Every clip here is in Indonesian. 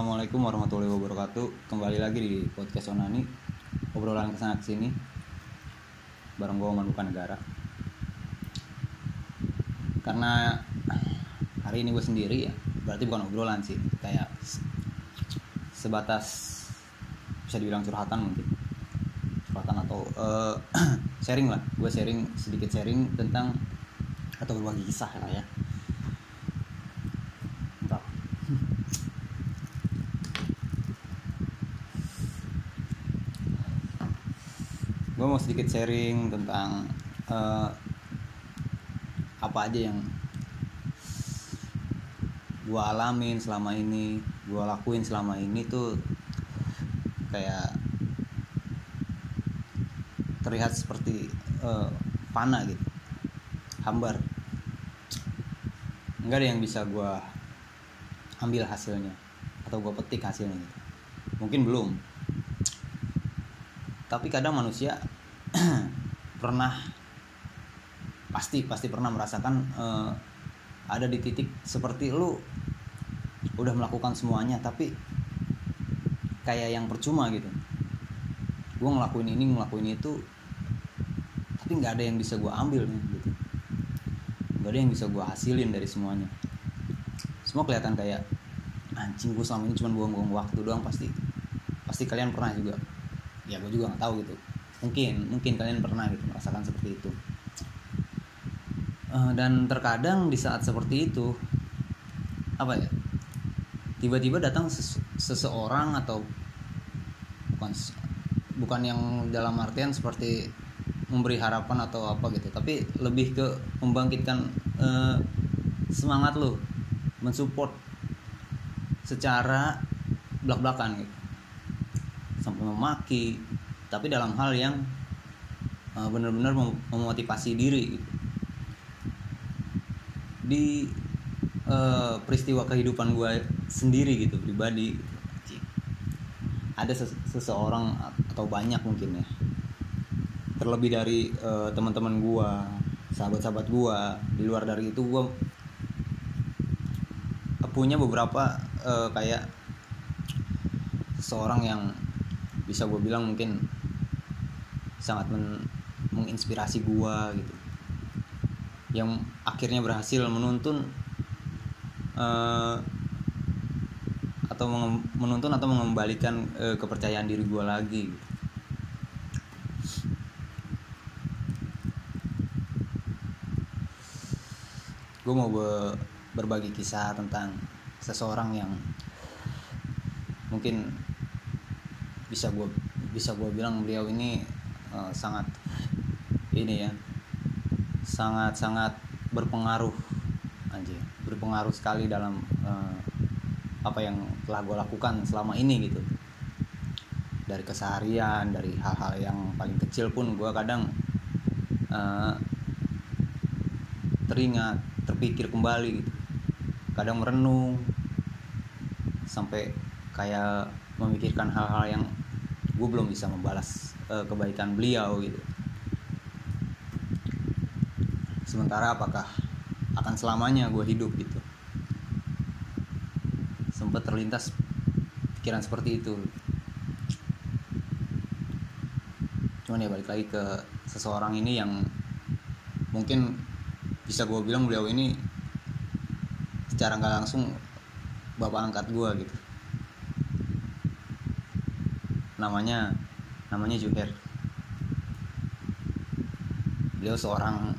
Assalamualaikum warahmatullahi wabarakatuh. Kembali lagi di podcast Onani. Obrolan ke sana ke sini Bareng gue Manuka Negara Karena hari ini gue sendiri ya Berarti bukan obrolan sih. Kayak sebatas Bisa dibilang curhatan mungkin. Curhatan atau eh, Sharing lah. Gue sharing sedikit sharing tentang Atau berbagi kisah lah ya Bentar. gue mau sedikit sharing tentang eh, apa aja yang gue alamin selama ini gue lakuin selama ini tuh kayak terlihat seperti eh, panah gitu hambar nggak ada yang bisa gue ambil hasilnya atau gue petik hasilnya gitu. mungkin belum tapi kadang manusia pernah pasti pasti pernah merasakan eh, ada di titik seperti lu udah melakukan semuanya tapi kayak yang percuma gitu. Gue ngelakuin ini ngelakuin itu tapi nggak ada yang bisa gue ambil gitu. Nggak ada yang bisa gue hasilin dari semuanya. Semua kelihatan kayak anjing gue selama ini cuma buang-buang waktu doang. Pasti pasti kalian pernah juga. Ya gue juga nggak tahu gitu mungkin mungkin kalian pernah gitu merasakan seperti itu. Eh, dan terkadang di saat seperti itu apa ya tiba-tiba datang ses- seseorang atau bukan bukan yang dalam artian seperti memberi harapan atau apa gitu tapi lebih ke membangkitkan eh, semangat lo mensupport secara belak-belakan gitu. Sampai memaki tapi dalam hal yang uh, benar-benar mem- memotivasi diri gitu. di uh, peristiwa kehidupan gue sendiri gitu pribadi gitu. ada ses- seseorang atau banyak mungkin ya terlebih dari uh, teman-teman gue sahabat-sahabat gue di luar dari itu gue punya beberapa uh, kayak seseorang yang bisa gue bilang mungkin sangat men- menginspirasi gue gitu yang akhirnya berhasil menuntun eh, atau menuntun atau mengembalikan eh, kepercayaan diri gue lagi gitu. gue mau be- berbagi kisah tentang seseorang yang mungkin bisa gue bisa gue bilang beliau ini eh, sangat ini ya sangat sangat berpengaruh anjir berpengaruh sekali dalam eh, apa yang telah gue lakukan selama ini gitu. Dari keseharian dari hal-hal yang paling kecil pun gue kadang eh, teringat terpikir kembali gitu. Kadang merenung sampai kayak memikirkan hal-hal yang gue belum bisa membalas eh, kebaikan beliau gitu. Sementara apakah akan selamanya gue hidup gitu. Sempat terlintas pikiran seperti itu. Cuman ya balik lagi ke seseorang ini yang mungkin bisa gue bilang beliau ini secara nggak langsung bapak angkat gue gitu. Namanya namanya Juher. Beliau seorang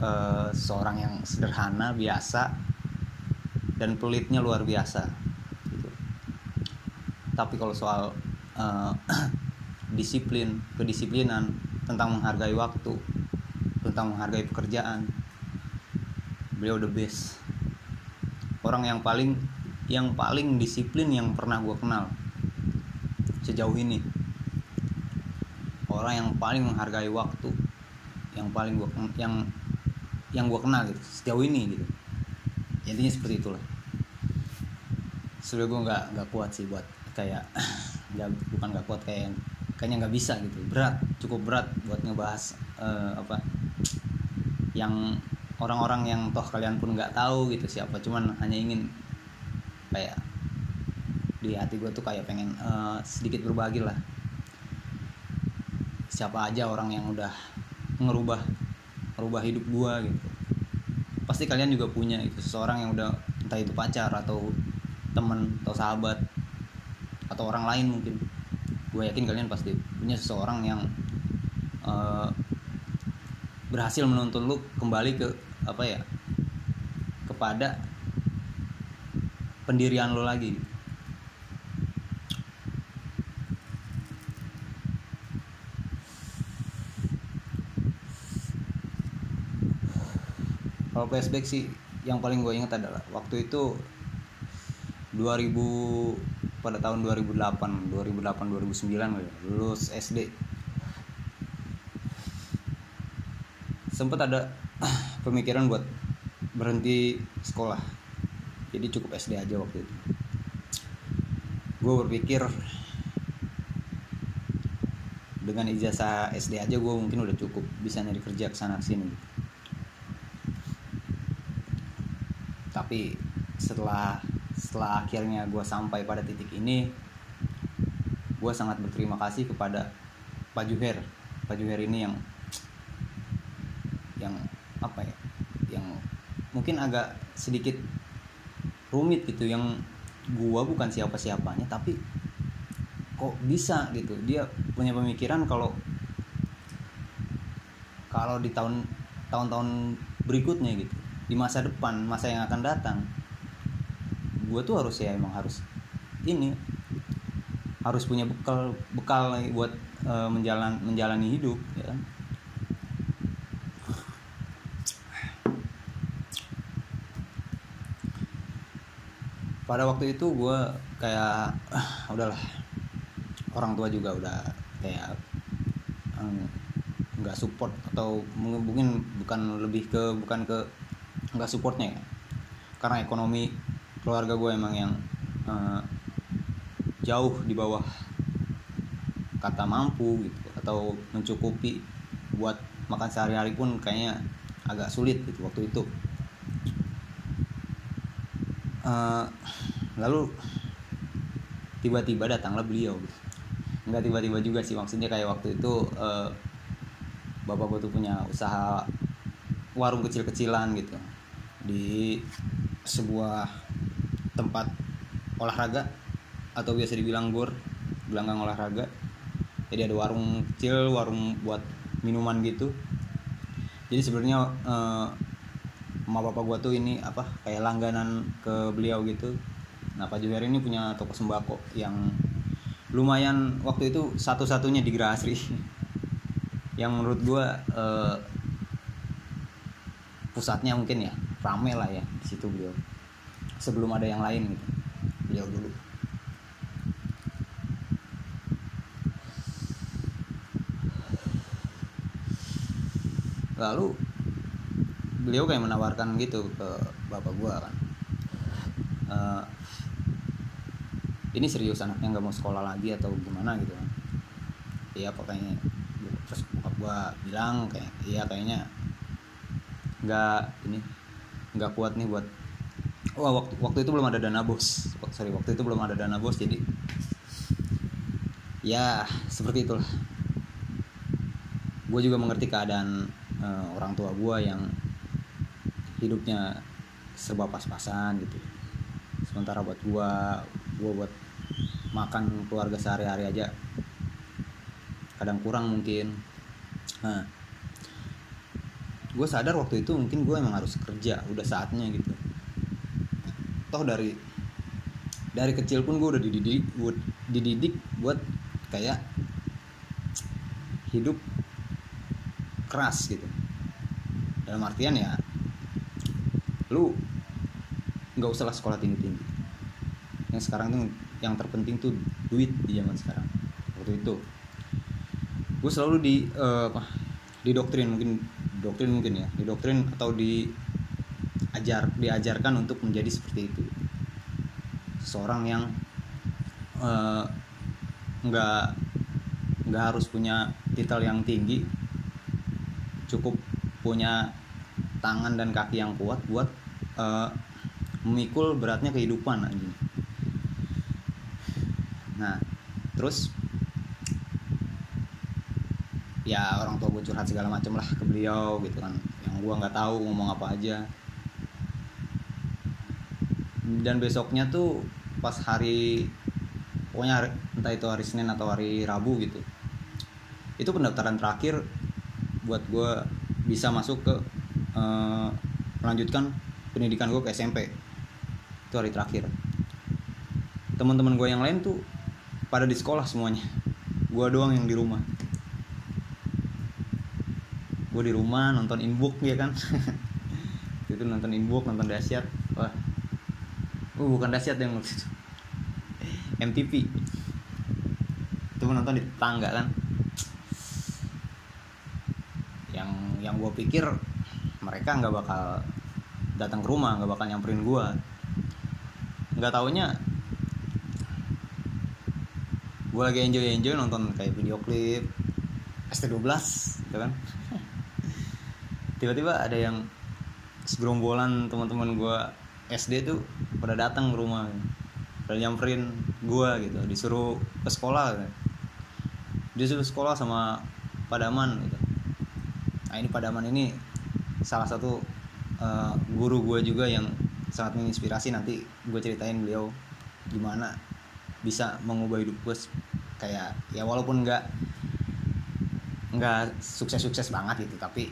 eh, seorang yang sederhana biasa dan pelitnya luar biasa gitu. tapi kalau soal eh, disiplin kedisiplinan tentang menghargai waktu tentang menghargai pekerjaan beliau the best. Orang yang paling yang paling disiplin yang pernah gue kenal sejauh ini orang yang paling menghargai waktu yang paling gua yang yang gue kenal gitu sejauh ini gitu. Intinya seperti itulah. Sebenarnya gue nggak nggak kuat sih buat kayak nggak bukan nggak kuat kayak kayaknya nggak bisa gitu. Berat cukup berat buat ngebahas eh, apa yang orang-orang yang toh kalian pun nggak tahu gitu siapa cuman hanya ingin kayak di hati gue tuh kayak pengen eh, sedikit berbagi lah siapa aja orang yang udah ngerubah ngerubah hidup gue gitu. Pasti kalian juga punya itu seseorang yang udah entah itu pacar atau temen atau sahabat atau orang lain mungkin. Gue yakin kalian pasti punya seseorang yang eh, berhasil menuntun lu kembali ke apa ya kepada pendirian lo lagi kalau flashback sih yang paling gue ingat adalah waktu itu 2000 pada tahun 2008 2008 2009 gue ya, lulus SD sempet ada pemikiran buat berhenti sekolah. Jadi cukup SD aja waktu itu. Gue berpikir dengan ijazah SD aja gue mungkin udah cukup bisa nyari kerja ke sana sini tapi setelah setelah akhirnya gue sampai pada titik ini gue sangat berterima kasih kepada Pak Juher. Pak Juher ini yang yang apa ya yang mungkin agak sedikit rumit gitu yang gua bukan siapa-siapanya tapi kok bisa gitu. Dia punya pemikiran kalau kalau di tahun tahun-tahun berikutnya gitu di masa depan masa yang akan datang gua tuh harus ya emang harus ini harus punya bekal bekal buat uh, menjalan menjalani hidup ya kan? Pada waktu itu gue kayak ah, udahlah orang tua juga udah kayak nggak um, support atau mungkin bukan lebih ke bukan ke nggak supportnya ya. Karena ekonomi keluarga gue emang yang uh, jauh di bawah kata mampu gitu atau mencukupi buat makan sehari-hari pun kayaknya agak sulit gitu waktu itu. Uh, lalu tiba-tiba datanglah beliau nggak tiba-tiba juga sih maksudnya kayak waktu itu uh, bapak gue tuh punya usaha warung kecil-kecilan gitu di sebuah tempat olahraga atau biasa dibilang gor gelanggang olahraga. Jadi ada warung kecil warung buat minuman gitu. Jadi sebenarnya uh, emak bapak gua tuh ini apa kayak langganan ke beliau gitu. Nah Pak Juher ini punya toko sembako yang lumayan waktu itu satu-satunya di Gerasri. Yang menurut gua eh, pusatnya mungkin ya rame lah ya di situ beliau. Sebelum ada yang lain gitu beliau dulu. Lalu beliau kayak menawarkan gitu ke bapak gua kan. Uh, ini serius anaknya nggak mau sekolah lagi atau gimana gitu kan. Iya pokoknya terus bokap gua bilang kayak iya kayaknya nggak ini nggak kuat nih buat wah waktu waktu itu belum ada dana bos. Sorry waktu itu belum ada dana bos jadi ya seperti itulah. Gue juga mengerti keadaan uh, orang tua gue yang hidupnya serba pas-pasan gitu. Sementara buat gua gua buat makan keluarga sehari-hari aja kadang kurang mungkin. Nah gue sadar waktu itu mungkin gue emang harus kerja udah saatnya gitu. Toh dari dari kecil pun gue udah dididik buat dididik buat kayak hidup keras gitu. Dalam artian ya lu nggak usah lah sekolah tinggi tinggi yang sekarang tuh yang terpenting tuh duit di zaman sekarang waktu itu. Gue selalu di uh, apa di doktrin mungkin doktrin mungkin ya. Didoktrin atau di ajar diajarkan untuk menjadi seperti itu. Seorang yang eh, nggak nggak harus punya titel yang tinggi cukup punya tangan dan kaki yang kuat buat eh, memikul beratnya kehidupan anjing nah terus ya orang tua gue curhat segala macem lah ke beliau gitu kan. Yang gua nggak tahu ngomong apa aja. Dan besoknya tuh pas hari pokoknya hari, entah itu hari Senin atau hari Rabu gitu itu pendaftaran terakhir buat gue bisa masuk ke eh, melanjutkan pendidikan gue ke SMP itu hari terakhir. Teman-teman gue yang lain tuh pada di sekolah semuanya. Gue doang yang di rumah gue di rumah nonton inbook ya kan? Itu nonton inbook nonton dahsyat. Wah. Uh bukan dahsyat yang waktu itu. MTV itu nonton di tetangga kan? Yang yang gue pikir mereka nggak bakal datang ke rumah nggak bakal nyamperin gue nggak taunya gue lagi enjoy enjoy nonton kayak video klip ST12 gitu kan tiba-tiba ada yang segerombolan teman-teman gue SD tuh pada datang ke rumah pada nyamperin gue gitu disuruh ke sekolah gitu. disuruh sekolah sama Padaman gitu nah ini Padaman ini salah satu uh, guru gue juga yang sangat menginspirasi nanti gue ceritain beliau gimana bisa mengubah hidup gue kayak ya walaupun nggak nggak sukses-sukses banget gitu tapi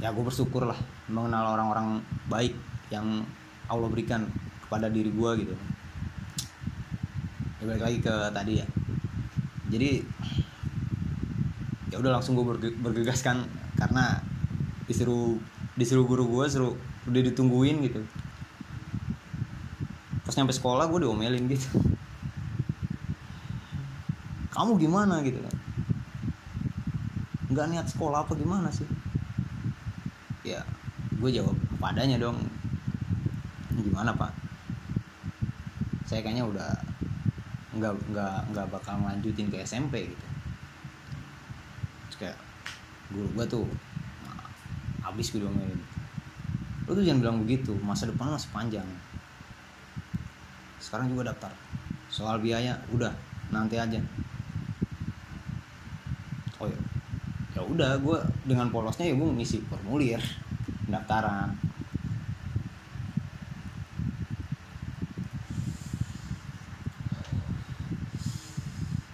ya gue bersyukur lah mengenal orang-orang baik yang Allah berikan kepada diri gue gitu. Ya balik lagi ke tadi ya. Jadi ya udah langsung gue berge bergegaskan karena disuruh disuruh guru gue suruh udah ditungguin gitu. Pas nyampe sekolah gue diomelin gitu. Kamu gimana gitu kan? Nggak niat sekolah apa gimana sih ya gue jawab padanya dong. Gimana pak? Saya kayaknya udah nggak nggak nggak bakal melanjutin ke SMP gitu. Terus kayak guru gue tuh nah, abis gue diomelin. Lu tuh jangan bilang begitu masa depan masih panjang. Sekarang juga daftar. Soal biaya udah nanti aja oh ya ya udah gue dengan polosnya ya gue ngisi formulir pendaftaran.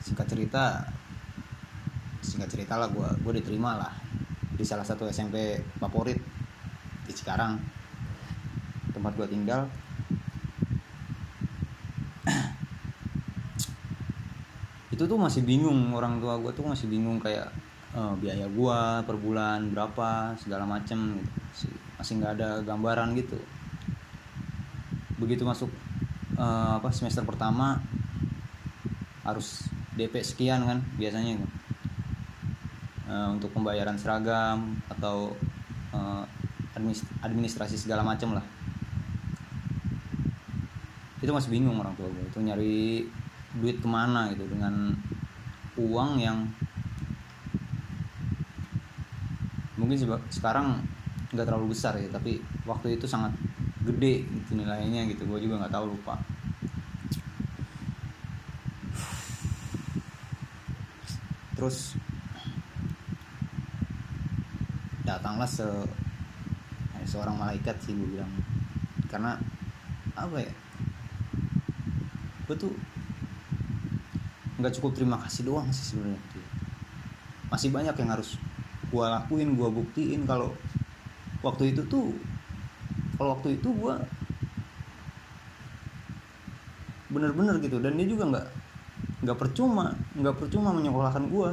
Singkat cerita singkat cerita lah gue gue diterima lah di salah satu SMP favorit di Cikarang. Tempat gue tinggal. Itu tuh masih bingung orang tua gue tuh masih bingung kayak eh, biaya gue per bulan berapa segala macem gitu. Masih- nggak ada gambaran gitu. Begitu masuk eh, apa semester pertama harus DP sekian kan biasanya kan. Eh, untuk pembayaran seragam atau administ- administrasi segala macam lah. Itu masih bingung orang tua gue itu nyari duit ke mana gitu dengan uang yang mungkin sekarang nggak terlalu besar ya tapi waktu itu sangat gede gitu nilainya gitu. Gue juga nggak tahu lupa. Terus datanglah se eh, seorang malaikat sih gue bilang. Karena apa ya? Gue tuh nggak cukup terima kasih doang sih sebenarnya. Masih banyak yang harus gue lakuin gue buktiin kalau waktu itu tuh kalau waktu itu gue bener-bener gitu. Dan dia juga nggak nggak percuma nggak percuma menyekolahkan gue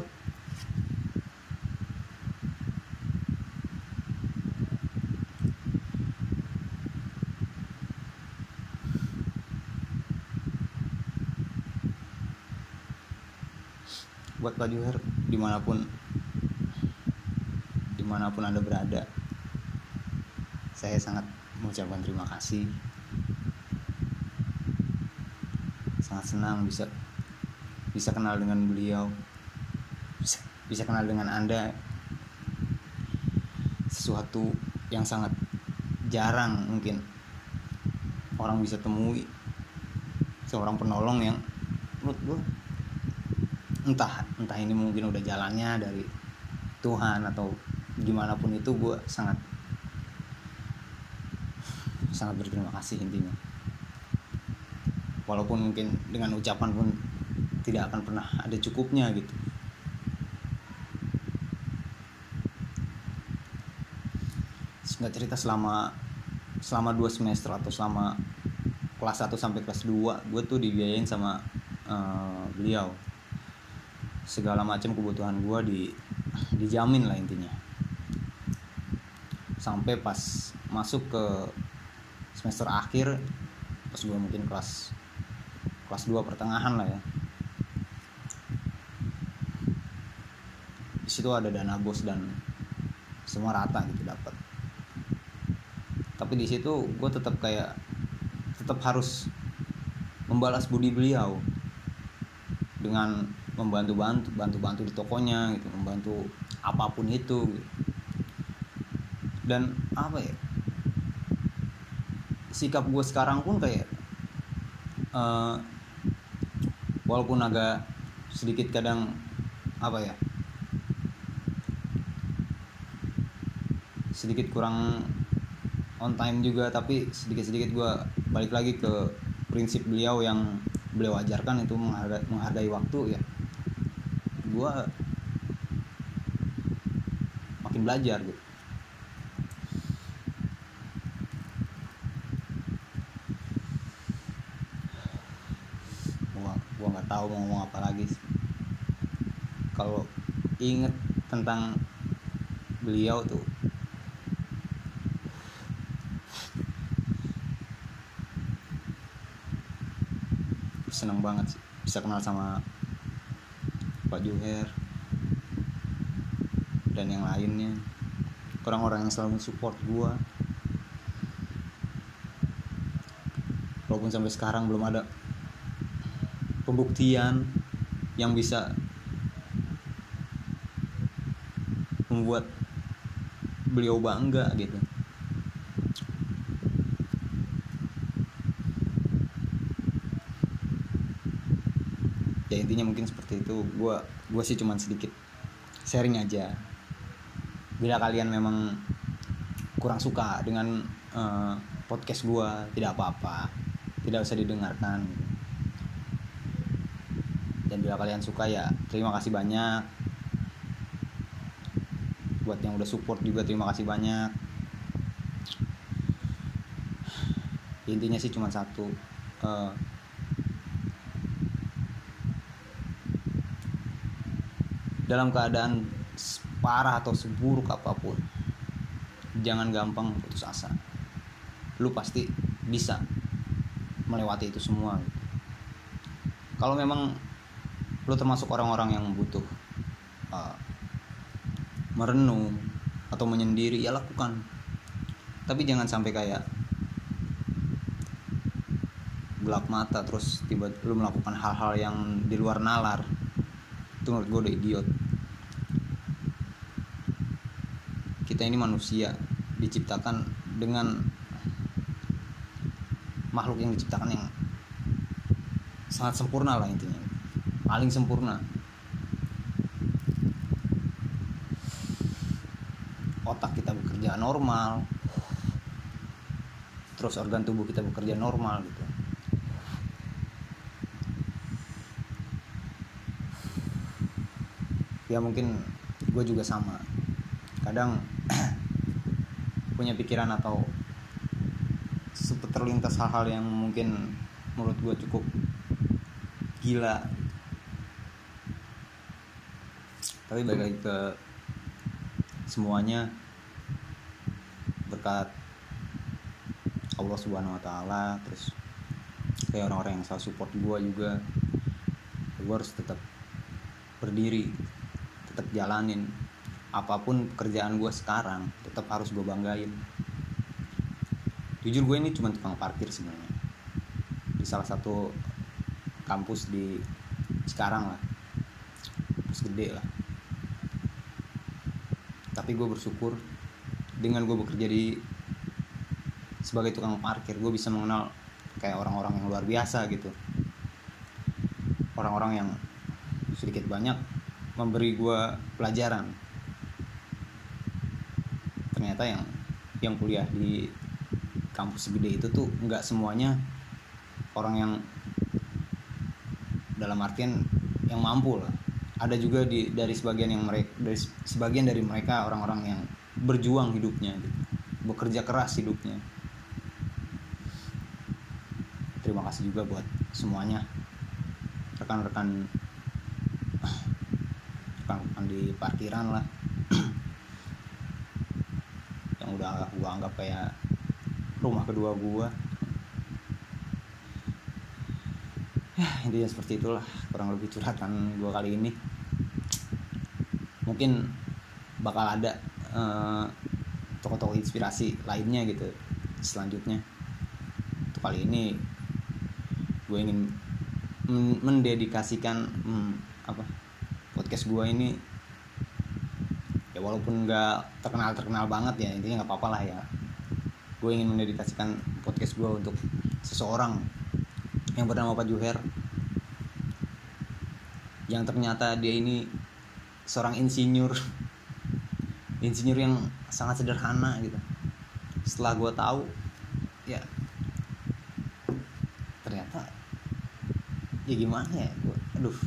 buat Pak Juher di mana pun di mana pun anda berada. Saya sangat mengucapkan terima kasih. Sangat senang bisa bisa kenal dengan beliau bisa, bisa kenal dengan anda. Sesuatu yang sangat jarang mungkin orang bisa temui. Seorang penolong yang menurut gue entah entah ini mungkin udah jalannya dari Tuhan atau gimana pun itu gue sangat sangat berterima kasih intinya. Walaupun mungkin dengan ucapan pun tidak akan pernah ada cukupnya gitu. Singkat cerita selama selama dua semester atau selama kelas 1 sampai kelas 2 gue tuh dibiayain sama uh, beliau. Segala macam kebutuhan gue di dijamin lah intinya sampai pas masuk ke semester akhir pas gue mungkin kelas kelas 2 pertengahan lah ya di situ ada dana bos dan semua rata gitu dapat tapi di situ gue tetap kayak tetap harus membalas budi beliau dengan membantu bantu bantu bantu di tokonya gitu membantu apa pun itu gitu. Dan apa ya? Sikap gue sekarang pun kayak uh, walaupun agak sedikit kadang apa ya? Sedikit kurang on time juga tapi sedikit-sedikit gue balik lagi ke prinsip beliau yang beliau ajarkan itu menghargai, menghargai waktu ya. Gue makin belajar gitu gua gua nggak tahu mau ngomong apa lagi sih. Kalau inget tentang beliau tuh seneng banget sih bisa kenal sama Pak Juher dan yang lainnya. Orang-orang yang selalu support gua. Walaupun sampai sekarang belum ada pembuktian yang bisa membuat beliau bangga gitu. Ya intinya mungkin seperti itu. Gue gue sih cuman sedikit sharing aja. Bila kalian memang kurang suka dengan uh, podcast gue tidak apa-apa. Tidak usah didengarkan dan bila kalian suka ya terima kasih banyak. Buat yang udah support juga terima kasih banyak. Intinya sih cuma satu uh, dalam keadaan parah atau seburuk apa pun jangan gampang putus asa. Lu pasti bisa melewati itu semua. Kalau memang lu termasuk orang-orang yang butuh uh, merenung atau menyendiri ya lakukan. Tapi jangan sampai kayak gelap mata terus tiba lu melakukan hal-hal yang di luar nalar. Itu menurut gue udah idiot. Kita ini manusia diciptakan dengan makhluk yang diciptakan yang sangat sempurna lah intinya paling sempurna. Otak kita bekerja normal. Terus organ tubuh kita bekerja normal gitu. Ya mungkin gue juga sama. Kadang punya pikiran atau terlintas hal-hal yang mungkin menurut gue cukup gila tapi balik lagi ke semuanya. Berkat Allah Subhanahu Wa Taala terus kayak orang-orang yang selalu support gue juga. Gue harus tetap berdiri tetap jalanin apa pun pekerjaan gue sekarang tetap harus gue banggain. Jujur gue ini cuma tukang parkir sebenarnya. Di salah satu kampus di sekarang lah. Kampus gede lah tapi gue bersyukur dengan gue bekerja di sebagai tukang parkir gue bisa mengenal kayak orang-orang yang luar biasa gitu. Orang-orang yang sedikit banyak memberi gue pelajaran. Ternyata yang yang kuliah di kampus gede itu tuh nggak semuanya orang yang dalam artian yang mampu lah ada juga di dari sebagian yang mereka dari sebagian dari mereka orang-orang yang berjuang hidupnya gitu. bekerja keras hidupnya. Terima kasih juga buat semuanya. Rekan-rekan rekan-rekan di parkiran lah. Yang udah gua anggap kayak rumah kedua gua ya intinya seperti itulah kurang lebih curhatan gua kali ini. Mungkin bakal ada uh, tokoh-tokoh inspirasi lainnya gitu selanjutnya. Untuk kali ini gue ingin mendedikasikan hmm, apa podcast gue ini. Ya walaupun nggak terkenal terkenal banget ya intinya nggak apa-apa lah ya. Gue ingin mendedikasikan podcast gue untuk seseorang yang bernama Pak Juher. Yang ternyata dia ini seorang insinyur. Insinyur yang sangat sederhana gitu. Setelah gue tahu ya ternyata ya gimana ya? Gue aduh.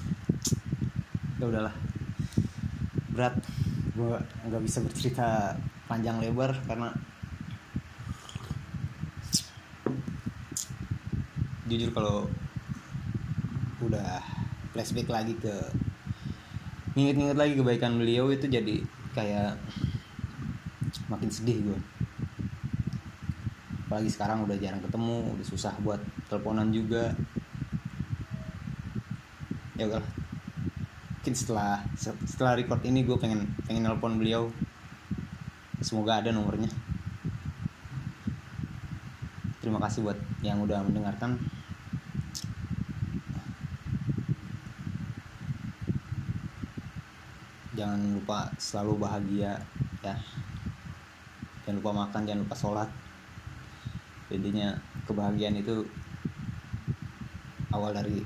Ya udahlah. Berat. Gue nggak bisa bercerita panjang lebar karena jujur kalau udah flashback lagi ke nginget-nginget lagi kebaikan beliau itu jadi kayak makin sedih gue apalagi sekarang udah jarang ketemu udah susah buat teleponan juga. Ya udah mungkin setelah setelah record ini gue pengen pengen nelpon beliau. Semoga ada nomornya terima kasih buat yang udah mendengarkan. Jangan lupa selalu bahagia ya. Jangan lupa makan jangan lupa sholat. Jadinya kebahagiaan itu awal dari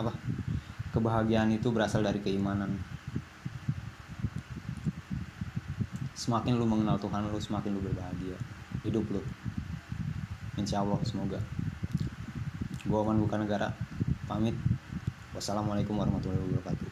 apa? Kebahagiaan itu berasal dari keimanan. Semakin lu mengenal Tuhan lu semakin lu berbahagia. Hidup lu insya Allah semoga. Gua aman bukan negara pamit. Wassalamualaikum warahmatullahi wabarakatuh